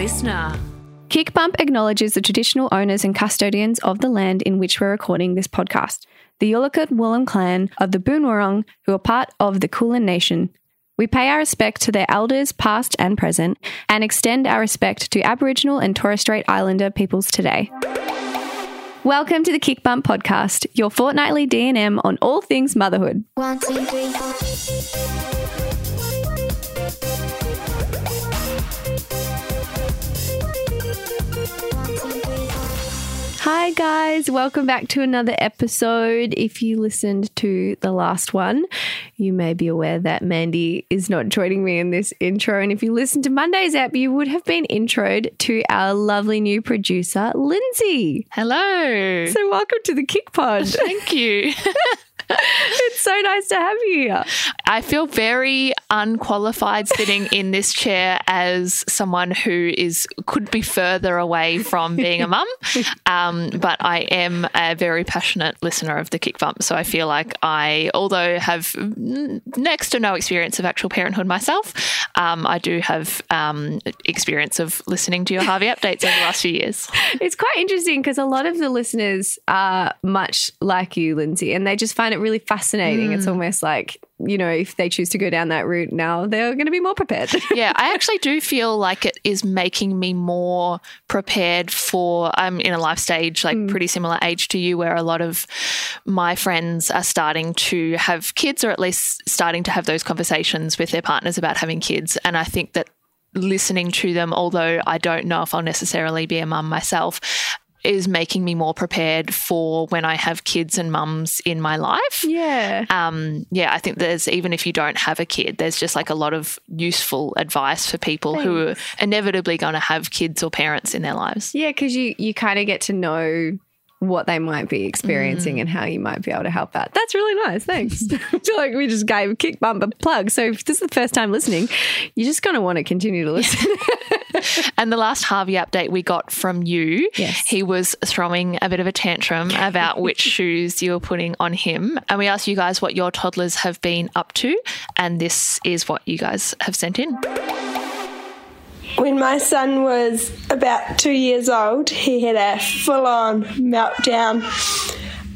listener. KICBUMP acknowledges the traditional owners and custodians of the land in which we're recording this podcast, the Yalukit Willam clan of the Boonwurrung, who are part of the Kulin Nation. We pay our respect to their elders, past and present, and extend our respect to Aboriginal and Torres Strait Islander peoples today. Welcome to the KICBUMP podcast, your fortnightly D&M on all things motherhood. One, two, three, four. Hi, guys. Welcome back to another episode. If you listened to the last one, you may be aware that Mandy is not joining me in this intro. And if you listened to Monday's app, you would have been introed to our lovely new producer, Lindsay. Hello. So, welcome to the KICPOD. Thank you. it's so nice to have you here. I feel very unqualified sitting in this chair as someone who is could be further away from being a mum, um, but I am a very passionate listener of the KICBUMP. So I feel like I, although have next to no experience of actual parenthood myself, um, I do have um, experience of listening to your Harvey updates over the last few years. It's quite interesting because a lot of the listeners are much like you, Lindsay, and they just find it really fascinating. It's almost like, you know, if they choose to go down that route now, they're going to be more prepared. yeah, I actually do feel like it is making me more prepared for. I'm in a life stage like mm. pretty similar age to you, where a lot of my friends are starting to have kids, or at least starting to have those conversations with their partners about having kids. And I think that listening to them, although I don't know if I'll necessarily be a mum myself. Is making me more prepared for when I have kids and mums in my life yeah. um, yeah, I think there's even if you don't have a kid, there's just like a lot of useful advice for people who are inevitably going to have kids or parents in their lives. Yeah, because you you kind of get to know what they might be experiencing mm. and how you might be able to help out. That's really nice. Thanks. Feel like we just gave KICBUMP a plug. So if this is the first time listening, you're just going to want to continue to listen. And the last Harvey update we got from you, Yes. he was throwing a bit of a tantrum about which shoes you were putting on him. And we asked you guys what your toddlers have been up to. And this is what you guys have sent in. When my son was about two years old, he had a full on meltdown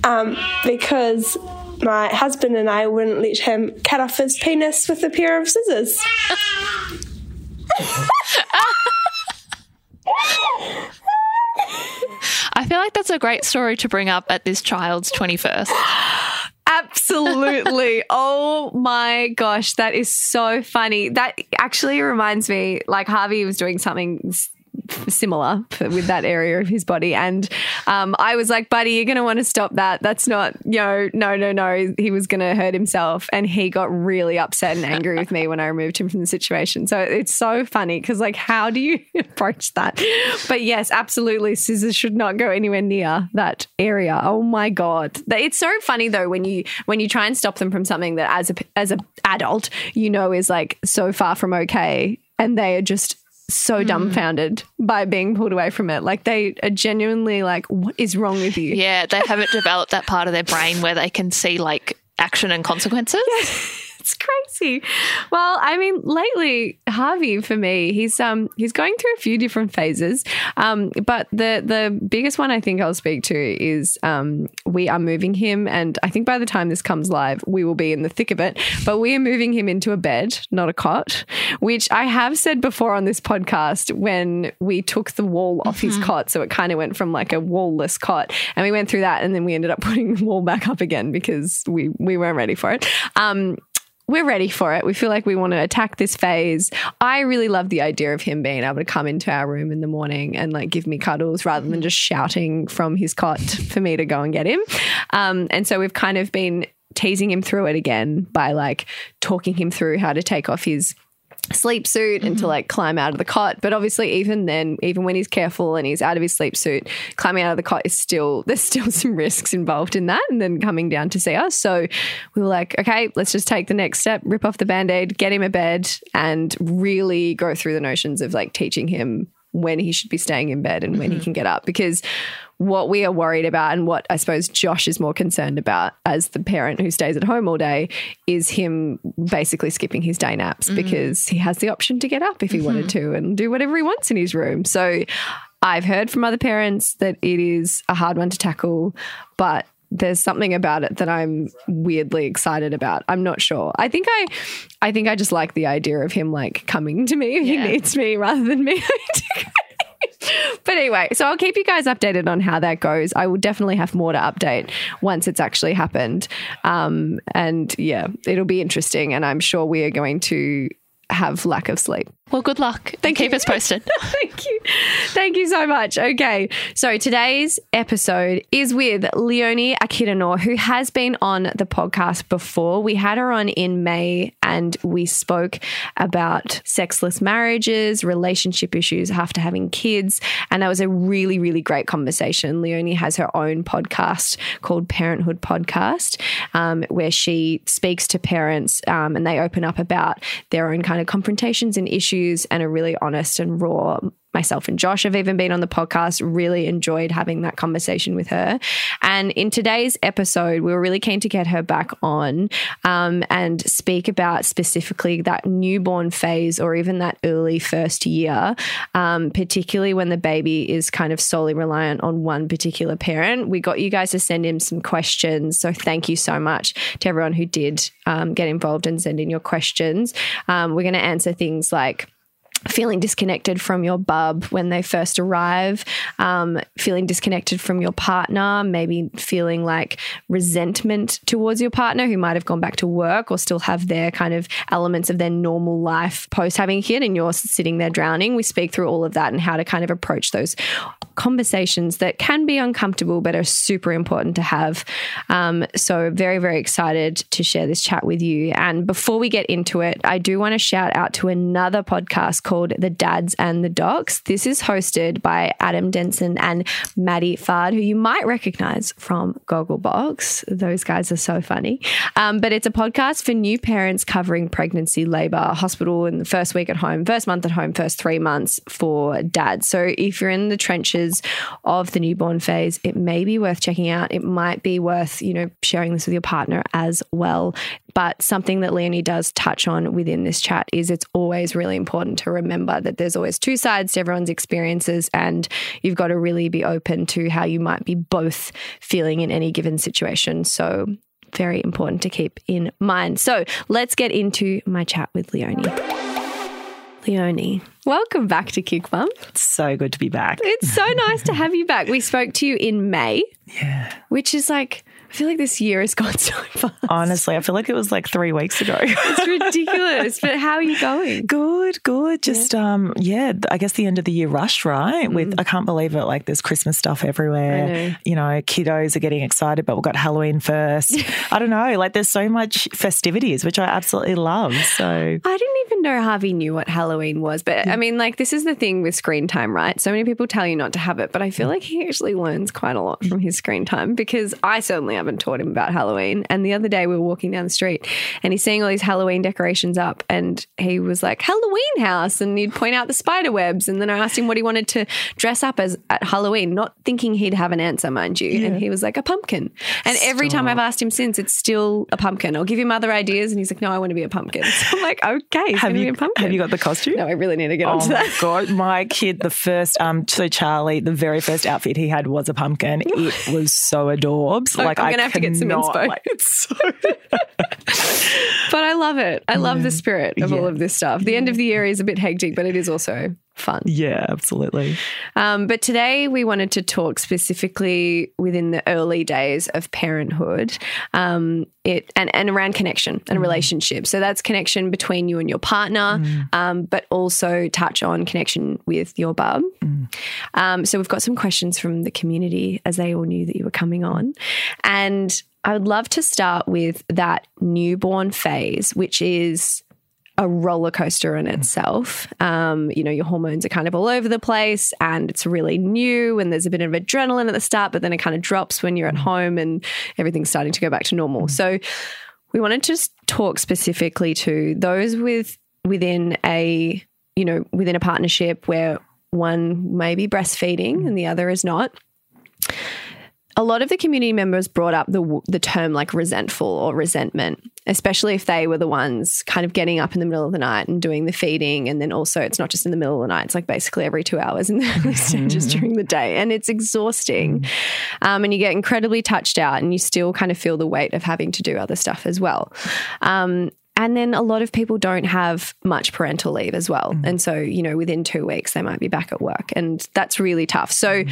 um, because my husband and I wouldn't let him cut off his penis with a pair of scissors. I feel like that's a great story to bring up at this child's 21st. Absolutely. oh my gosh, that is so funny. That actually reminds me like Harvey was doing something similar with that area of his body and um, I was like, buddy, you're going to want to stop that. That's not, you know, no, no, no. He was going to hurt himself and he got really upset and angry with me when I removed him from the situation. So it's so funny because like, how do you approach that? But yes, absolutely. Scissors should not go anywhere near that area. Oh my God. It's so funny though, when you, when you try and stop them from something that as a, as a adult, you know, is like so far from okay. And they are just so hmm. dumbfounded by being pulled away from it. Like they are genuinely like, what is wrong with you? Yeah, they haven't developed that part of their brain where they can see like action and consequences. It's crazy. Well, I mean, lately Harvey for me, he's um he's going through a few different phases. Um, but the the biggest one I think I'll speak to is um we are moving him, and I think by the time this comes live, we will be in the thick of it. But we are moving him into a bed, not a cot, which I have said before on this podcast when we took the wall off his cot, so it kind of went from like a wall-less cot, and we went through that, and then we ended up putting the wall back up again because we we weren't ready for it. Um, we're ready for it. We feel like we want to attack this phase. I really love the idea of him being able to come into our room in the morning and like give me cuddles rather than just shouting from his cot for me to go and get him. Um, and so we've kind of been teasing him through it again by like talking him through how to take off his sleep suit and to mm-hmm. like climb out of the cot. But obviously, even then, even when he's careful and he's out of his sleep suit, climbing out of the cot is still, there's still some risks involved in that. And then coming down to see us. So we were like, okay, let's just take the next step, rip off the band aid, get him a bed, and really go through the notions of like teaching him when he should be staying in bed and when he mm-hmm. can get up. Because what we are worried about and what I suppose Josh is more concerned about as the parent who stays at home all day is him basically skipping his day naps mm. because he has the option to get up if he mm-hmm. wanted to and do whatever he wants in his room. So I've heard from other parents that it is a hard one to tackle, but there's something about it that I'm weirdly excited about. I'm not sure. I think I I think I just like the idea of him like coming to me if he needs me rather than me. But anyway, so I'll keep you guys updated on how that goes. I will definitely have more to update once it's actually happened. Um, and yeah, it'll be interesting. And I'm sure we are going to have lack of sleep. Well, good luck. Thank Keep you. us posted. Thank you. Thank you so much. Okay. So today's episode is with Leonie Akhidenor, who has been on the podcast before. We had her on in May and we spoke about sexless marriages, relationship issues after having kids. And that was a really, really great conversation. Leonie has her own podcast called Parenthood Podcast, um, where she speaks to parents um, and they open up about their own kind of confrontations and issues and are really honest and raw. Myself and Josh have even been on the podcast, really enjoyed having that conversation with her. And in today's episode, we were really keen to get her back on um, and speak about specifically that newborn phase or even that early first year, um, particularly when the baby is kind of solely reliant on one particular parent. We got you guys to send in some questions. So thank you so much to everyone who did um, get involved and send in your questions. Um, we're going to answer things like, feeling disconnected from your bub when they first arrive, um, feeling disconnected from your partner, maybe feeling like resentment towards your partner who might have gone back to work or still have their kind of elements of their normal life post having a kid and you're sitting there drowning. We speak through all of that and how to kind of approach those conversations that can be uncomfortable but are super important to have. Um, so, very, very excited to share this chat with you. And before we get into it, I do want to shout out to another podcast called The Dads and the Docs. This is hosted by Adam Densten and Maddie Fard, who you might recognize from Gogglebox. Those guys are so funny. Um, but it's a podcast for new parents covering pregnancy, labor, hospital and the first week at home, first month at home, first three months for dads. So if you're in the trenches of the newborn phase, it may be worth checking out. It might be worth, you know, sharing this with your partner as well. But something that Leonie does touch on within this chat is it's always really important to remember that there's always two sides to everyone's experiences, and you've got to really be open to how you might be both feeling in any given situation. So, very important to keep in mind. So, let's get into my chat with Leonie. Leonie, welcome back to KICBUMP. so good to be back. It's so nice to have you back. We spoke to you in May, Yeah. which is like, I feel like this year has gone so fast. Honestly, I feel like it was like three weeks ago. It's ridiculous. but how are you going? good, good. Just um, yeah. I guess the end of the year rush, right? With I can't believe it. Like there's Christmas stuff everywhere. Mm. Know. You know, kiddos are getting excited, but we've got Halloween first. I don't know. Like there's so much festivities, which I absolutely love. So I didn't even know Harvey knew what Halloween was. But I mean, like, this is the thing with screen time, right? So many people tell you not to have it, but I feel like he actually learns quite a lot from his screen time because I certainly haven't taught him about Halloween. And the other day we were walking down the street and he's seeing all these Halloween decorations up and he was like, Halloween house. And he'd point out the spider webs. And then I asked him what he wanted to dress up as at Halloween, not thinking he'd have an answer, mind you. And he was like, a pumpkin. And every time I've asked him since, it's still a pumpkin. I'll give him other ideas. And he's like, no, I want to be a pumpkin. So I'm like, okay, have you a pumpkin. have you got the costume? No, I really need to get Oh onto that. god! My kid, the first um, so Charlie, the very first outfit he had was a pumpkin. It was so adorbs. Like I'm gonna have to get some inspo. Like, it's so But I love it. I love the mm. spirit of all of this stuff. The end of the year is a bit hectic, but it is also fun. yeah, absolutely. Um, but today we wanted to talk specifically within the early days of parenthood, um, it and, and around connection and relationship. So that's connection between you and your partner, um, but also touch on connection with your bub. Um, so we've got some questions from the community as they all knew that you were coming on, and I would love to start with that newborn phase, which is a roller coaster in itself. Um, you know, your hormones are kind of all over the place and it's really new and there's a bit of adrenaline at the start, but then it kind of drops when you're at home and everything's starting to go back to normal. So we wanted to just talk specifically to those with within a, you know, within a partnership where one may be breastfeeding and the other is not. A lot of the community members brought up the the term like resentful or resentment, especially if they were the ones kind of getting up in the middle of the night and doing the feeding, and then also it's not just in the middle of the night; it's like basically every two hours in the early stages during the day, and it's exhausting. Um, and you get incredibly touched out, and you still kind of feel the weight of having to do other stuff as well. Um, and then a lot of people don't have much parental leave as well. And so, you know, within two weeks, they might be back at work. And that's really tough. So,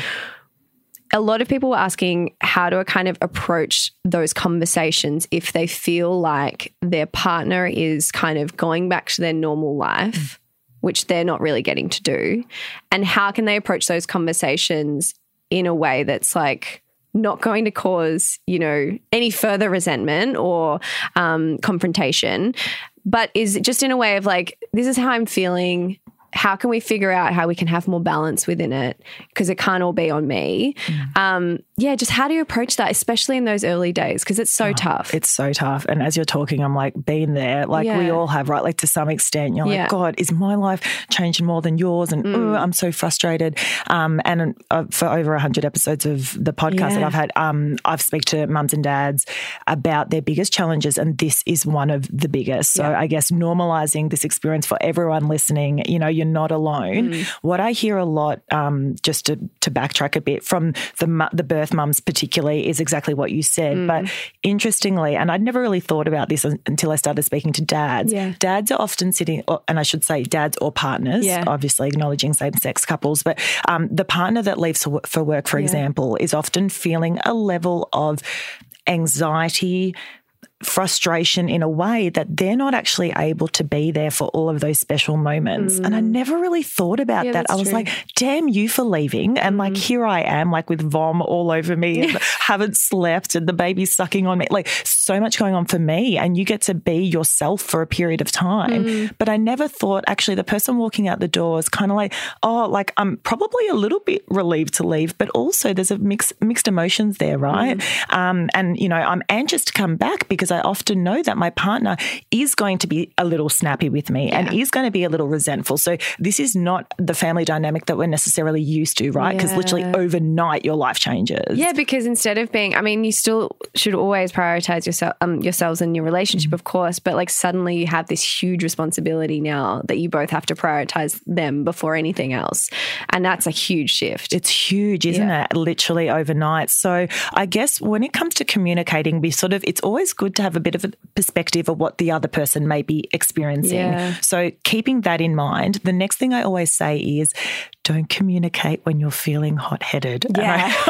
a lot of people were asking how to kind of approach those conversations if they feel like their partner is kind of going back to their normal life, which they're not really getting to do. And how can they approach those conversations in a way that's like, not going to cause, you know, any further resentment or um, confrontation, but is just in a way of like, this is how I'm feeling. How can we figure out how we can have more balance within it? Because it can't all be on me. Um, yeah, just how do you approach that, especially in those early days? Because it's so tough. It's so tough. And as you're talking, I'm like, been there. Like we all have, right? Like to some extent, you're Yeah. like, God, is my life changing more than yours? And Mm. "Ugh, I'm so frustrated. Um, and uh, for over 100 episodes of the podcast that I've had, um, I've speak to mums and dads about their biggest challenges. And this is one of the biggest. So Yeah. I guess normalizing this experience for everyone listening, you know, you're not alone. Mm. What I hear a lot, um, just to, to backtrack a bit from the, the birth mums particularly, is exactly what you said. Mm. But interestingly, and I'd never really thought about this until I started speaking to dads. Yeah. Dads are often sitting, and I should say dads or partners, Yeah. obviously acknowledging same sex couples, but um, the partner that leaves for wo- for work, for example, is often feeling a level of anxiety. Frustration in a way that they're not actually able to be there for all of those special moments. And I never really thought about Mm. Yeah, that. I was true. like, damn you for leaving. And like, here I am, like with vom all over me, and haven't slept, and the baby's sucking on me. Like, so much going on for me. And you get to be yourself for a period of time. Mm. But I never thought actually the person walking out the door is kind of like, oh, like I'm probably a little bit relieved to leave, but also there's a mix, mixed emotions there, right? Mm. Um, and, you know, I'm anxious to come back because I often know that my partner is going to be a little snappy with me and is going to be a little resentful. So this is not the family dynamic that we're necessarily used to, right? Because literally overnight your life changes. Yeah, because instead of being, I mean, you still should always prioritize yourself, um, yourselves and your relationship, Mm-hmm. of course. But like suddenly you have this huge responsibility now that you both have to prioritize them before anything else, and that's a huge shift. It's huge, isn't Yeah. it? Literally overnight. So I guess when it comes to communicating, we sort of it's always good to have a bit of a perspective of what the other person may be experiencing. Yeah. So keeping that in mind, the next thing I always say is don't communicate when you're feeling hot headed. Yeah.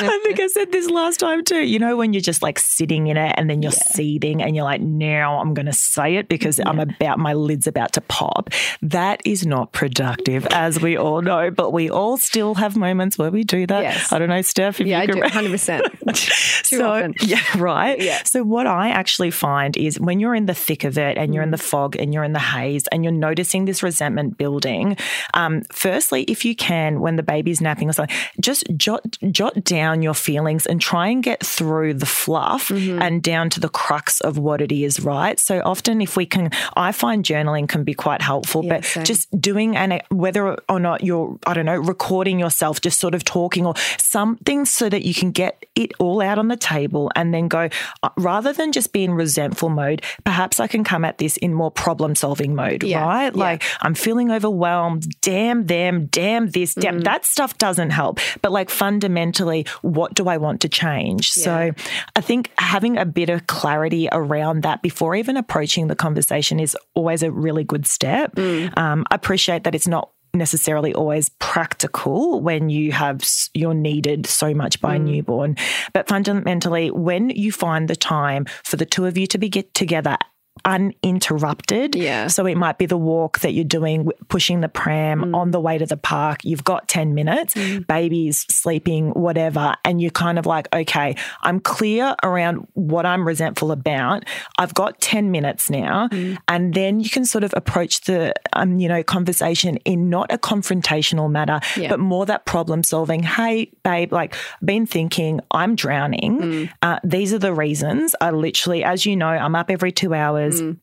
I think I said this last time too. You know, when you're just like sitting in it and then you're seething and you're like, now I'm going to say it because I'm about, my lid's about to pop. That is not productive, as we all know, but we all still have moments where we do that. Yes. I don't know, Steph, if yeah, I you do, can. hundred percent. so, often. Yeah, right. Yeah. So, what I actually find is when you're in the thick of it and you're in the fog and you're in the haze and you're noticing this resentment building, um, firstly, if you can, when the baby's napping or something, just jot jot down your feelings and try and get through the fluff Mm-hmm. and down to the crux of what it is. Right. So often, if we can, I find journaling can be quite helpful, Yeah, but same. just doing and whether or not you're, I don't know, recording yourself, just sort of talking or something so that you can get it all out on the table and then go, uh, rather than just be in resentful mode, perhaps I can come at this in more problem solving mode, Yeah, right? yeah. Like I'm feeling overwhelmed. Damn them, damn this, Mm. damn that stuff doesn't help. But like fundamentally, what do I want to change? So I think having a bit of clarity around that before even approaching the conversation is always a really good step. Mm. Um, I appreciate that it's not necessarily always practical when you have you're needed so much by a mm. newborn. But fundamentally when you find the time for the two of you to be get together uninterrupted. Yeah. so it might be the walk that you're doing pushing the pram on the way to the park. You've got 10 minutes. Baby's sleeping whatever. And you're kind of like okay i'm clear around what i'm resentful about. I've got 10 minutes now. And then you can sort of approach the um, you know conversation in not a confrontational manner Yeah. but more that problem solving. Hey babe like been thinking i'm drowning. Uh, these are the reasons. I literally as you know i'm up every two hours Mm.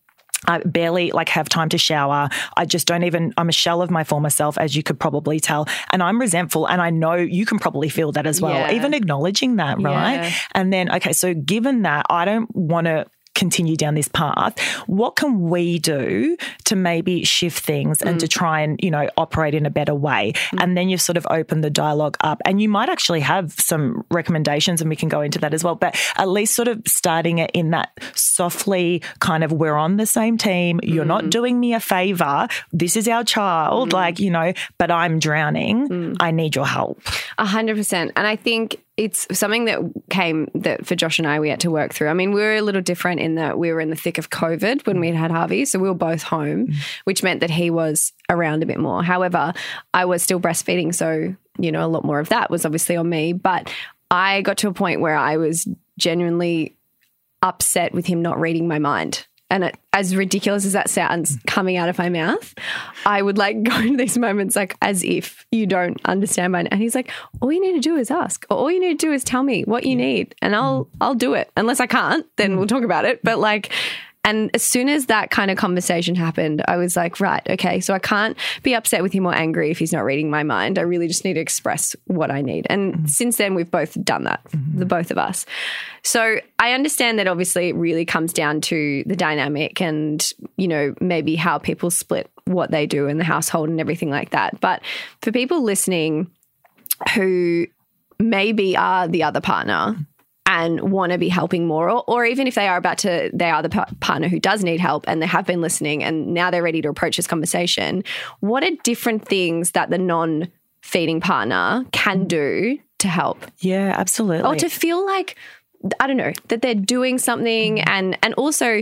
I barely like have time to shower. I just don't even, I'm a shell of my former self, as you could probably tell. And I'm resentful. And I know you can probably feel that as well, Yeah. even acknowledging that, right? Yeah. And then, okay, so given that, I don't want to continue down this path what can we do to maybe shift things and Mm. to try and you know operate in a better way? And then you've sort of opened the dialogue up. And you might actually have some recommendations and we can go into that as well but at least sort of starting it in that softly kind of we're on the same team. You're Mm. not doing me a favor. This is our child like you know but i'm drowning. Mm. i need your help A hundred percent. And I think it's something that came that for Josh and I we had to work through. I mean, we were a little different in that we were in the thick of COVID when we had had Harvey. So we were both home, mm. which meant that he was around a bit more. However, I was still breastfeeding, so you know, a lot more of that was obviously on me. But I got to a point where I was genuinely upset with him not reading my mind. And it, as ridiculous as that sounds coming out of my mouth, I would like go into these moments like as if you don't understand my and he's like, all you need to do is ask. Or all you need to do is tell me what you need and I'll I'll do it. Unless I can't, then we'll talk about it. But like and as soon as that kind of conversation happened, I was like, right, okay, so I can't be upset with him or angry if he's not reading my mind. I really just need to express what I need. And mm-hmm. since then, we've both done that, mm-hmm. the both of us. So I understand that obviously it really comes down to the dynamic and, you know, maybe how people split what they do in the household and everything like that. But for people listening who maybe are the other partner mm-hmm. And want to be helping more or, or even if they are about to they are the pa- partner who does need help and they have been listening and now they're ready to approach this conversation what are different things that the non feeding partner can do to help yeah absolutely or to feel like I don't know that they're doing something Mm. and and also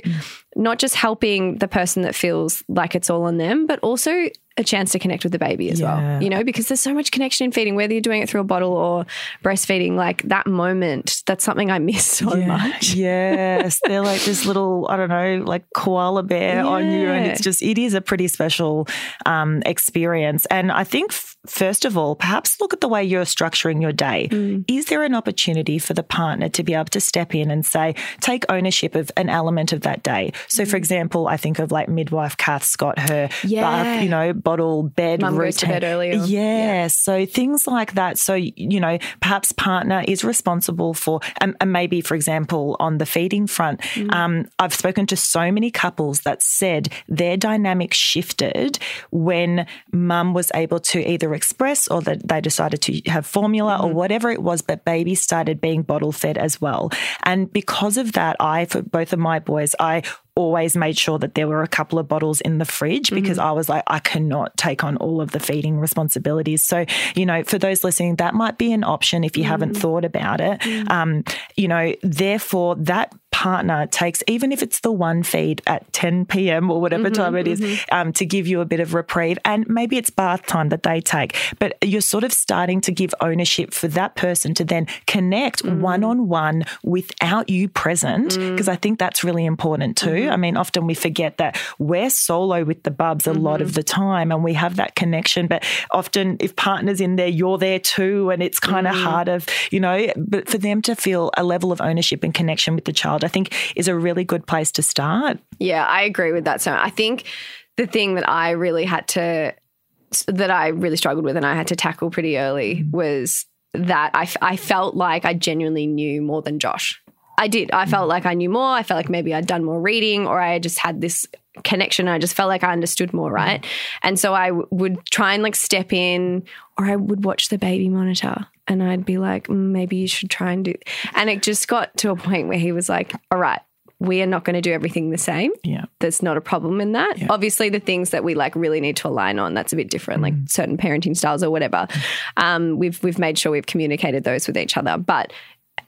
not just helping the person that feels like it's all on them, but also a chance to connect with the baby as Yeah. well. You know, because there's so much connection in feeding, whether you're doing it through a bottle or breastfeeding, like that moment, that's something I miss so Yeah. much. yes, they're like this little, I don't know, like koala bear on you, and it's just, it is a pretty special um, experience. And I think, f- first of all, perhaps look at the way you're structuring your day. Mm. Is there an opportunity for the partner to be able to step in and say, take ownership of an element of that day? So, for example, I think of like midwife Kath Scott, her Mm. Yeah. bath, you know, bottle bed Mum routine. goes to bed earlier. Yeah. So things like that. So, you know, perhaps partner is responsible for, and, and maybe, for example, on the feeding front, Mm. um, I've spoken to so many couples that said their dynamic shifted when mum was able to either express or that they decided to have formula Mm-hmm. or whatever it was, but baby started being bottle fed as well. And because of that, I, for both of my boys, I always made sure that there were a couple of bottles in the fridge because mm-hmm. I was like, I cannot take on all of the feeding responsibilities. So, you know, for those listening, that might be an option if you haven't mm. thought about it. Mm. Um, you know, therefore, that partner takes, even if it's the one feed at 10 p.m. or whatever mm-hmm, time it is, mm-hmm. um, to give you a bit of reprieve. And maybe it's bath time that they take, but you're sort of starting to give ownership for that person to then connect one on one without you present, mm. because I think that's really important too. Mm-hmm. I mean, often we forget that we're solo with the bubs a lot of the time and we have that connection, but often if partners in there, you're there too. And it's kind of mm. hard of, you know, but for them to feel a level of ownership and connection with the child, I think is a really good place to start. Yeah, I agree with that. So I think the thing that I really had to, that I really struggled with and I had to tackle pretty early mm-hmm. was that I felt like I genuinely knew more than Josh. I did. I felt mm-hmm. like I knew more. I felt like maybe I'd done more reading or I just had this connection. I just felt like I understood more, mm-hmm. right? And so I w- would try and like step in or I would watch the baby monitor and I'd be like, "Mm, maybe you should try and do. And it just got to a point where he was like, all right, we are not going to do everything the same Yeah. there's not a problem in that. Obviously, the things that we like really need to align on that's a bit different, like certain parenting styles or whatever. Um, we've we've made sure we've communicated those with each other, but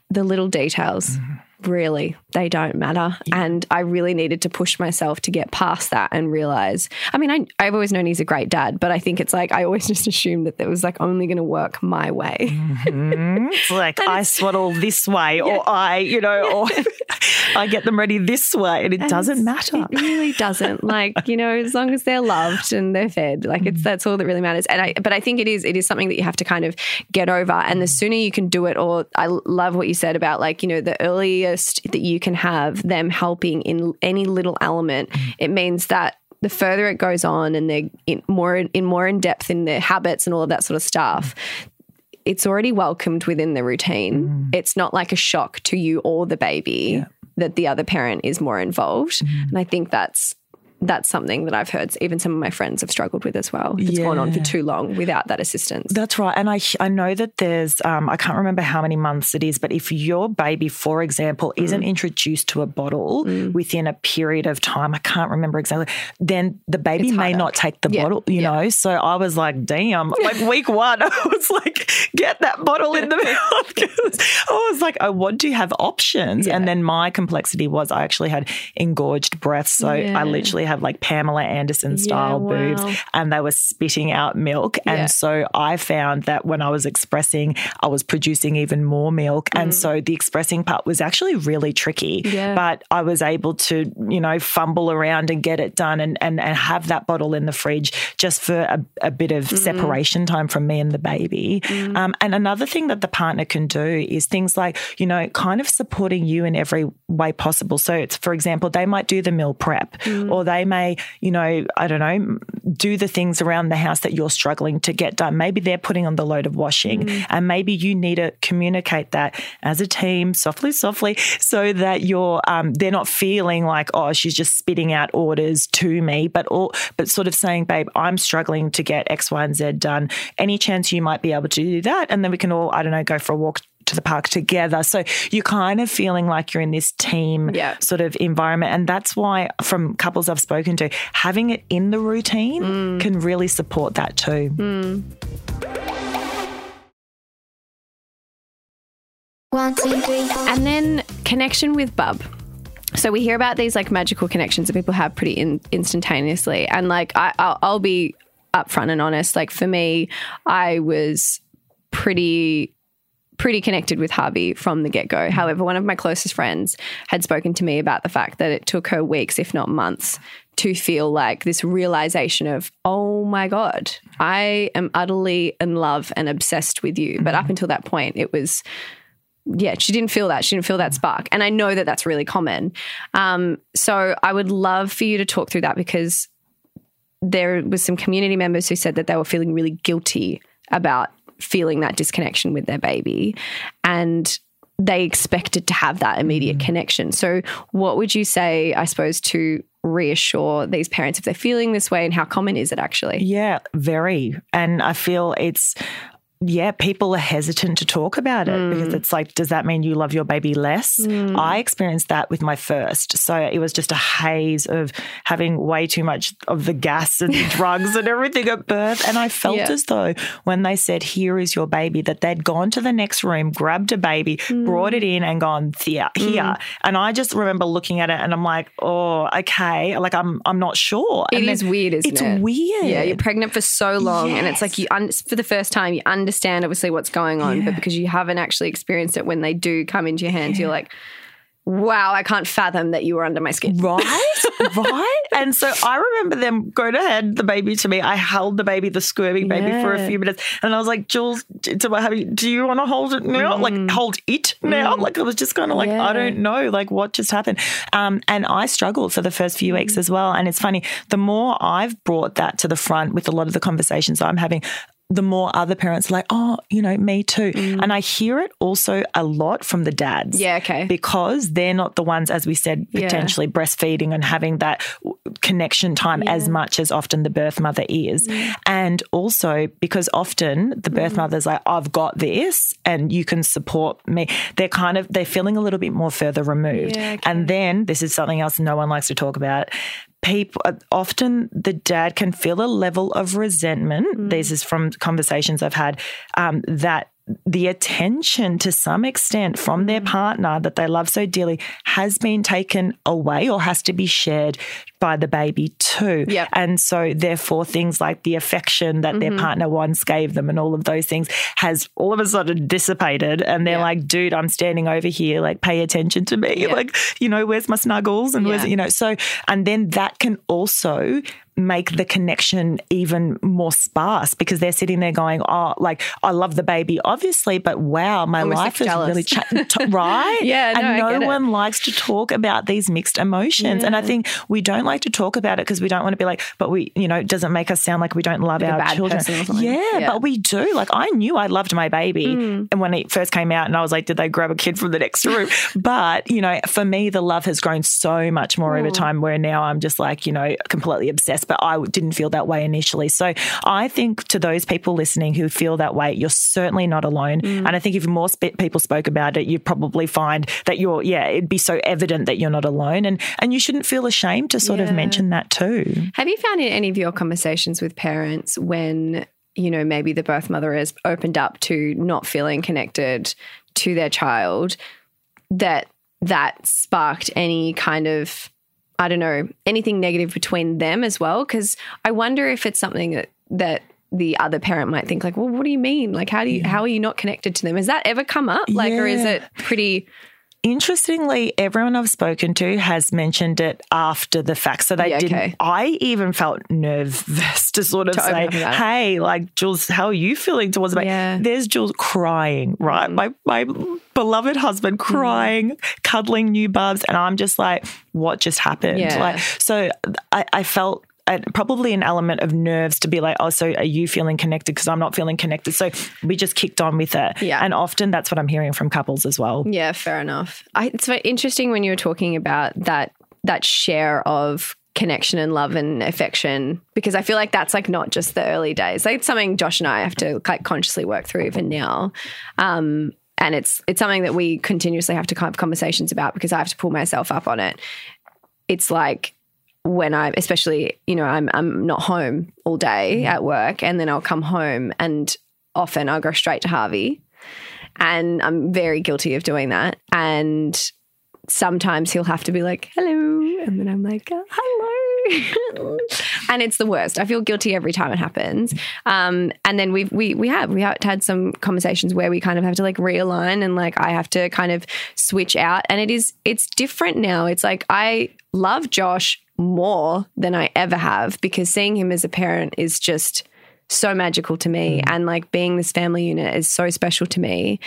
the little details really they don't matter and i really needed to push myself to get past that and realize i mean I, i've always known he's a great dad but i think it's like i always just assumed that it was like only going to work my way mm-hmm. It's like I swaddle this way, or I, you know, or I get them ready this way, and it doesn't matter. It really doesn't. Like, you know, as long as they're loved and they're fed, like it's mm-hmm. that's all that really matters. And I but I think it is it is something that you have to kind of get over. And the mm. sooner you can do it, or I love what you said about like, you know, the earlier earliest that you can have them helping in any little element, mm. it means that the further it goes on and they're in more in more in depth in their habits and all of that sort of stuff, it's already welcomed within the routine. Mm. It's not like a shock to you or the baby that the other parent is more involved. Mm. And I think that's that's something that I've heard even some of my friends have struggled with as well. If it's gone on for too long without that assistance. That's right. And I, I know that there's, um, I can't remember how many months it is, but if your baby, for example, isn't Mm. introduced to a bottle within a period of time, I can't remember exactly, then the baby may not take the Yeah. bottle, you Yeah. know? So I was like, damn, like week one, I was like, get that bottle in the mouth. I was like, I want to have options. And then my complexity was I actually had engorged breaths. So Yeah. I literally have like Pamela Anderson style wow. boobs and they were spitting out milk. Yeah. And so I found that when I was expressing, I was producing even more milk. And mm. so the expressing part was actually really tricky. Yeah. But I was able to, you know, fumble around and get it done and, and, and have that bottle in the fridge just for a, a bit of mm. separation time from me and the baby. Mm. Um, and another thing that the partner can do is things like, you know, kind of supporting you in every way possible. So it's, for example, they might do the meal prep or they may, you know, I don't know, do the things around the house that you're struggling to get done. Maybe they're putting on the load of washing and maybe you need to communicate that as a team softly, softly, so that you're, um, they're not feeling like, oh, she's just spitting out orders to me, but all, but sort of saying, babe, I'm struggling to get X, Y, and Z done. Any chance you might be able to do that? And then we can all, I don't know, go for a walk to the park together. So you're kind of feeling like you're in this team Yeah. sort of environment. And that's why, from couples I've spoken to, having it in the routine mm. can really support that too. Mm. One, two, three, four. And then connection with Bub. So we hear about these like magical connections that people have pretty in, instantaneously, and like I, I'll, I'll be upfront and honest. Like for me, I was pretty pretty connected with Harvey from the get go. Mm. However, one of my closest friends had spoken to me about the fact that it took her weeks, if not months, to feel like this realization of, oh my God, I am utterly in love and obsessed with you. But up mm-hmm. until that point, it was yeah, she didn't feel that. She didn't feel that mm. spark. And I know that that's really common. Um, so I would love for you to talk through that because there was some community members who said that they were feeling really guilty about feeling that disconnection with their baby and they expected to have that immediate mm-hmm. connection. So what would you say, I suppose, to reassure these parents if they're feeling this way and how common is it actually? Yeah, very. And I feel it's, yeah, people are hesitant to talk about it because mm. it's like, does that mean you love your baby less? Mm. I experienced that with my first. So it was just a haze of having way too much of the gas and drugs and everything at birth. And I felt Yeah. as though when they said, here is your baby, that they'd gone to the next room, grabbed a baby, brought it mm. in and gone, here, here. And I just remember looking at it and I'm like, oh, okay. Like I'm, I'm not sure. It and is weird, isn't it's it? weird. Yeah, you're pregnant for so long, and it's like you un- for the first time you understand obviously what's going on, but because you haven't actually experienced it, when they do come into your hands, you're like, "Wow, I can't fathom that you were under my skin." Right, right. And so I remember them going to hand the baby to me. I held the baby, the squirming baby, for a few minutes, and I was like, "Jules, to my hubby, do you want to hold it now? Like mm. hold it now?" Mm. Like I was just kind of like, Yeah. I don't know, like what just happened. Um, and I struggled for the first few weeks mm. as well. And it's funny, the more I've brought that to the front with a lot of the conversations I'm having. The more other parents are like, oh, you know, me too. And I hear it also a lot from the dads. Yeah, okay. Because they're not the ones, as we said, Yeah. potentially breastfeeding and having that connection time as much as often the birth mother is. Mm. And also because often the birth mother's like, I've got this and you can support me. They're kind of, they're feeling a little bit more further removed. Yeah, okay. And then this is something else no one likes to talk about. People often the dad can feel a level of resentment. Mm. This is from conversations I've had um, that the attention to some extent from their Mm. partner that they love so dearly has been taken away or has to be shared by the baby too. Yep. And so, therefore, things like the affection that their mm-hmm. partner once gave them and all of those things has all of a sudden dissipated. And they're Yeah. like, dude, I'm standing over here, like, pay attention to me. Yeah. Like, you know, where's my snuggles? And where's, Yeah. you know, so, and then that can also make the connection even more sparse because they're sitting there going, oh, like, I love the baby, obviously, but wow, my Almost, life like, has jealous. really changed. right? Yeah, no, and no it. one likes to talk about these mixed emotions. And I think we don't like to talk about it because we don't want to be like, but we, you know, it doesn't make us sound like we don't love Like our children. or something. Yeah, Yeah. Mm. but we do. Like I knew I loved my baby. And when it first came out and I was like, did they grab a kid from the next room? but, you know, for me, the love has grown so much more Mm. over time where now I'm just like, you know, completely obsessed. But I didn't feel that way initially. So I think to those people listening who feel that way, you're certainly not alone. Mm. And I think if more sp- people spoke about it, you'd probably find that you're, yeah, it'd be so evident that you're not alone. And, and you shouldn't feel ashamed to sort of Yeah. mention that too. Have you found in any of your conversations with parents when, you know, maybe the birth mother has opened up to not feeling connected to their child that that sparked any kind of I don't know, anything negative between them as well because I wonder if it's something that that the other parent might think like, "Well, what do you mean? Like how do you how are you not connected to them?" Has that ever come up? Like or is it pretty Interestingly, everyone I've spoken to has mentioned it after the fact. So they Yeah, didn't. okay. I even felt nervous to sort of To say, up about it. "Hey, like Jules, how are you feeling towards the? Yeah. Mm. There's Jules crying, right? My my beloved husband crying, cuddling new bubs, and I'm just like, "What just happened?" Yeah. Like, so I, I felt. Uh, Probably an element of nerves to be like, oh, so are you feeling connected? Because I'm not feeling connected. So we just kicked on with it. Yeah. And often that's what I'm hearing from couples as well. Yeah, fair enough. I, it's very interesting when you were talking about that that share of connection and love and affection because I feel like that's like not just the early days. Like it's something Josh and I have to like consciously work through even now. Um, and it's it's something that we continuously have to have conversations about because I have to pull myself up on it. It's like when I, especially, you know, I'm I'm not home all day at work, and then I'll come home, and often I'll go straight to Harvey, and I'm very guilty of doing that. And sometimes he'll have to be like, "Hello," and then I'm like, "Uh, "Hello," and it's the worst. I feel guilty every time it happens. Um, and then we've we we have we have had some conversations where we kind of have to like realign, and like I have to kind of switch out. And it is it's different now. It's like I love Josh more than I ever have because seeing him as a parent is just so magical to me. And like being this family unit is so special to me.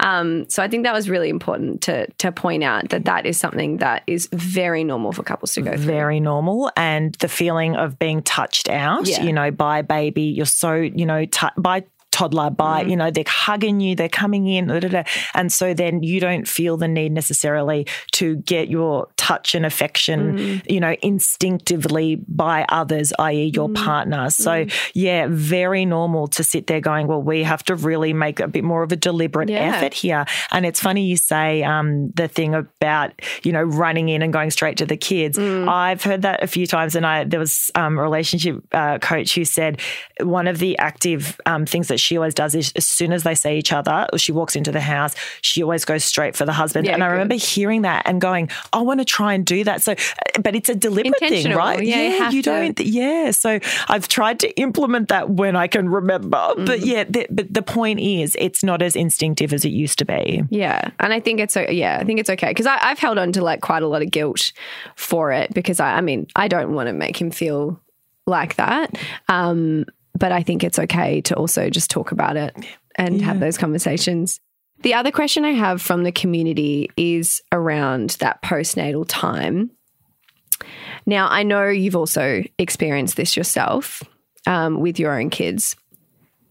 Um, so i think that was really important to to point out that that is something that is very normal for couples to go through. Very normal. And the feeling of being touched out Yeah. you know by baby you're so you know t- by toddler by you know they're hugging you they're coming in da, da, da. and so then you don't feel the need necessarily to get your touch and affection you know instinctively by others i.e. your partner. So yeah very normal to sit there going well we have to really make a bit more of a deliberate Yeah. effort here. And it's funny you say um, the thing about you know running in and going straight to the kids. I've heard that a few times and i there was um, a relationship uh, coach who said one of the active um, things that she always does is as soon as they see each other or she walks into the house she always goes straight for the husband. Yeah, and i good. remember hearing that and going i want to try and do that. So but it's a deliberate thing right? Yeah, you have to. don't yeah. So i've tried to implement that when i can remember. But Mm. yeah the, but the point is it's not as instinctive as it used to be. Yeah, and I think it's yeah, I think it's okay because I've held on to like quite a lot of guilt for it because I, I mean I don't want to make him feel like that, um, but I think it's okay to also just talk about it and have those conversations. The other question I have from the community is around that postnatal time. Now I know you've also experienced this yourself um, with your own kids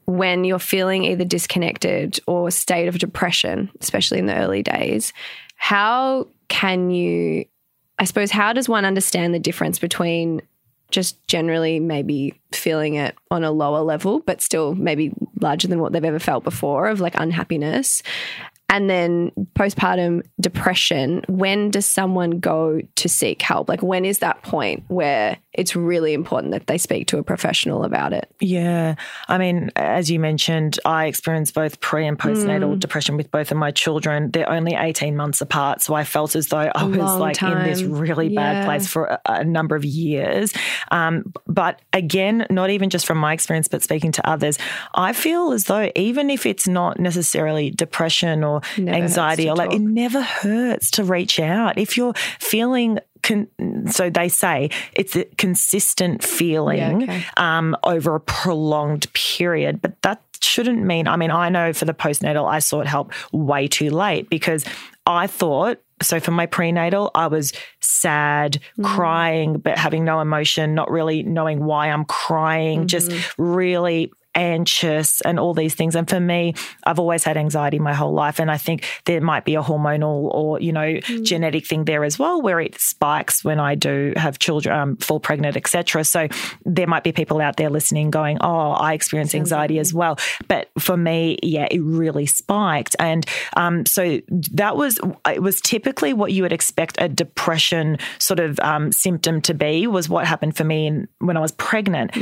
when you're feeling either disconnected or a state of depression, especially in the early days, how can you, I suppose, how does one understand the difference between just generally maybe feeling it on a lower level, but still maybe larger than what they've ever felt before of like unhappiness? And then postpartum depression, when does someone go to seek help? Like, when is that point where it's really important that they speak to a professional about it. Yeah. I mean, as you mentioned, I experienced both pre and postnatal Mm. depression with both of my children. They're only 18 months apart. So I felt as though I was long like in this time. really bad place for a, a number of years. Um, but again, not even just from my experience, but speaking to others, I feel as though even if it's not necessarily depression or Never anxiety or like, it never hurts to reach out. If you're feeling, con- so they say it's a consistent feeling okay. um, over a prolonged period. But that shouldn't mean, I mean, I know for the postnatal, I sought help way too late because I thought. So for my prenatal, I was sad, crying, but having no emotion, not really knowing why I'm crying, just really anxious and all these things. And for me, I've always had anxiety my whole life. And I think there might be a hormonal or, you know, genetic thing there as well, where it spikes when I do have children, um, fall pregnant, etc. So there might be people out there listening going, oh, I experience anxiety as well. But for me, yeah, it really spiked. And um, so that was, it was typically what you would expect a depression sort of um, symptom to be was what happened for me in, when I was pregnant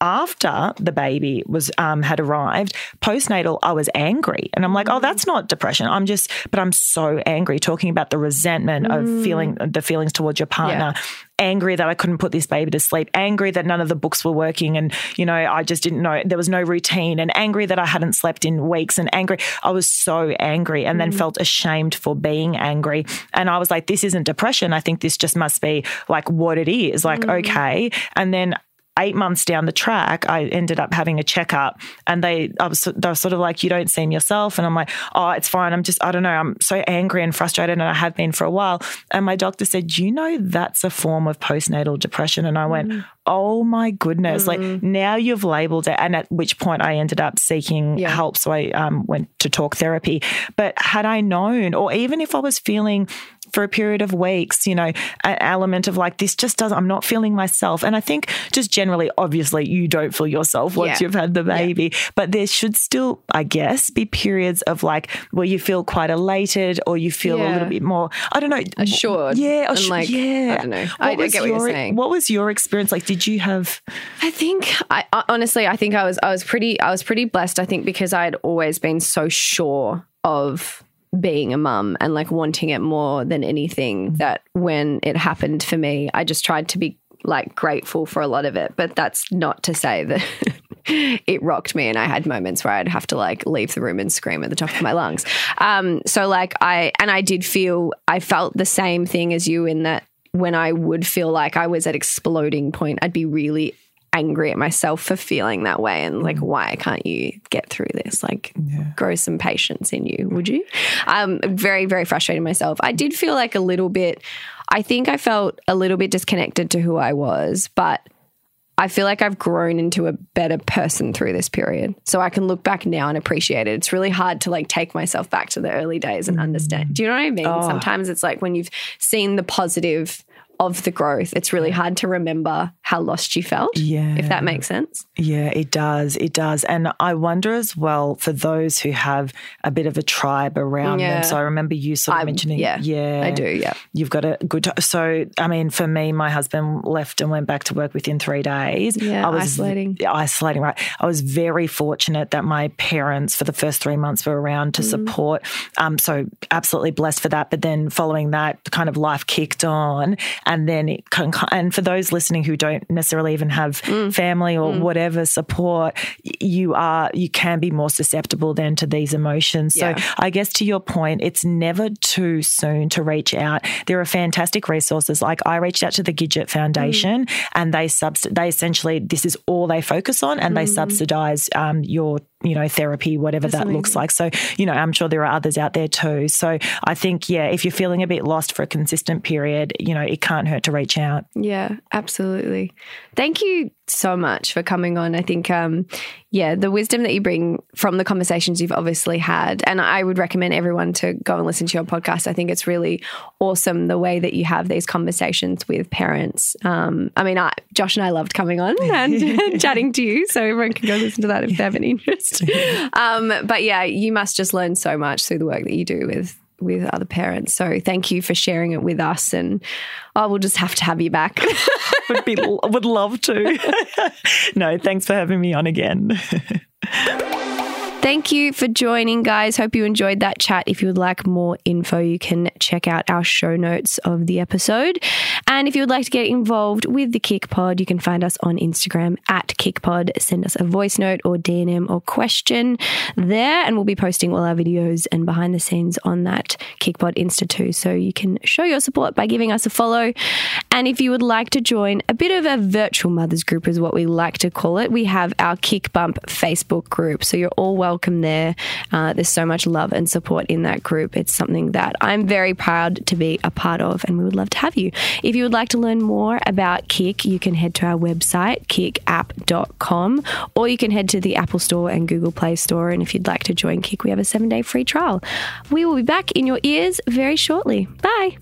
after the baby was um, had arrived postnatal i was angry. And i'm like oh mm. that's not depression. I'm just but i'm so angry talking about the resentment of mm. feeling the feelings towards your partner. Angry that i couldn't put this baby to sleep. Angry that none of the books were working and you know i just didn't know there was no routine. And angry that i hadn't slept in weeks and angry i was so angry and then mm. felt ashamed for being angry. And i was like this isn't depression. I think this just must be like what it is. Like okay. And then eight months down the track, I ended up having a checkup, and they, I was, they were sort of like, "You don't seem yourself," and I'm like, "Oh, it's fine. I'm just, I don't know. I'm so angry and frustrated, and I have been for a while." And my doctor said, "You know, that's a form of postnatal depression," and I went. Oh my goodness! Like now you've labelled it, and at which point I ended up seeking Yeah. help. So I um, went to talk therapy. But had I known, or even if I was feeling for a period of weeks, you know, an element of like, this just doesn't, I'm not feeling myself. And I think just generally, obviously, you don't feel yourself once Yeah. you've had the baby, but there should still, I guess, be periods of like where you feel quite elated or you feel a little bit more, I don't know, Assured Yeah. and assu- like, yeah. I don't know. I- I was get what you're your- saying. What was your experience? Like, did you have, I think I I- honestly I think I was I was pretty I was pretty blessed I think because I had always been so sure of being a mum and like wanting it more than anything that when it happened for me I just tried to be like grateful for a lot of it. But that's not to say that it rocked me and I had moments where I'd have to like leave the room and scream at the top of my lungs. Um so like I and I did feel I felt the same thing as you in that when I would feel like I was at exploding point, I'd be really angry at myself for feeling that way and like why can't you get through this like grow some patience in you would you um very very frustrated myself i did feel like a little bit i think i felt a little bit disconnected to who i was but I feel like I've grown into a better person through this period. So I can look back now and appreciate it. It's really hard to like take myself back to the early days and understand. Do you know what I mean? Sometimes it's like when you've seen the positive of the growth, it's really hard to remember how lost you felt. Yeah. If that makes sense. Yeah, it does. It does. And I wonder as well for those who have a bit of a tribe around Yeah. them. So I remember you sort of I- mentioning, yeah, yeah, I do, yeah. You've got a good. So I mean, for me, my husband left and went back to work within three days. Yeah, I was isolating. isolating, right? I was very fortunate that my parents, for the first three months, were around to Mm. support. Um, so absolutely blessed for that. But then following that, kind of life kicked on, and then it can. And for those listening who don't necessarily even have Mm. family or whatever support, you are you can be more susceptible then to these emotions. Yeah. So I guess to your point, it's never too soon to reach out. There are fantastic resources. Like I reached out to the Gidget Foundation, and they subs- they essentially this is all they focus on, and they subsidize um, your you know therapy, whatever that looks like. So you know, I'm sure there are others out there too. So I think yeah, if you're feeling a bit lost for a consistent period, you know, it can't hurt to reach out. Yeah, absolutely. Thank you so much for coming on. I think, um, yeah, the wisdom that you bring from the conversations you've obviously had, and I would recommend everyone to go and listen to your podcast. I think it's really awesome the way that you have these conversations with parents. Um, I mean, I, Josh and I loved coming on and chatting to you, so everyone can go listen to that if they have an interest. Um, but yeah, you must just learn so much through the work that you do with with other parents. So thank you for sharing it with us, and I will just have to have you back. would be would love to. no, thanks for having me on again. Thank you for joining, guys. Hope you enjoyed that chat. If you would like more info, you can check out our show notes of the episode. And if you would like to get involved with the KICPOD, you can find us on Instagram at KICPOD. Send us a voice note or DNM or question there, and we'll be posting all our videos and behind the scenes on that KICPOD Insta too. So you can show your support by giving us a follow. And if you would like to join a bit of a virtual mothers group, is what we like to call it, we have our KICBUMP Facebook group. So you're all welcome welcome there. Uh, there's so much love and support in that group. It's something that I'm very proud to be a part of, and we would love to have you. If you would like to learn more about Kic, you can head to our website, kicapp.com, or you can head to the Apple Store and Google Play Store. And if you'd like to join Kic, we have a seven day free trial. We will be back in your ears very shortly. Bye.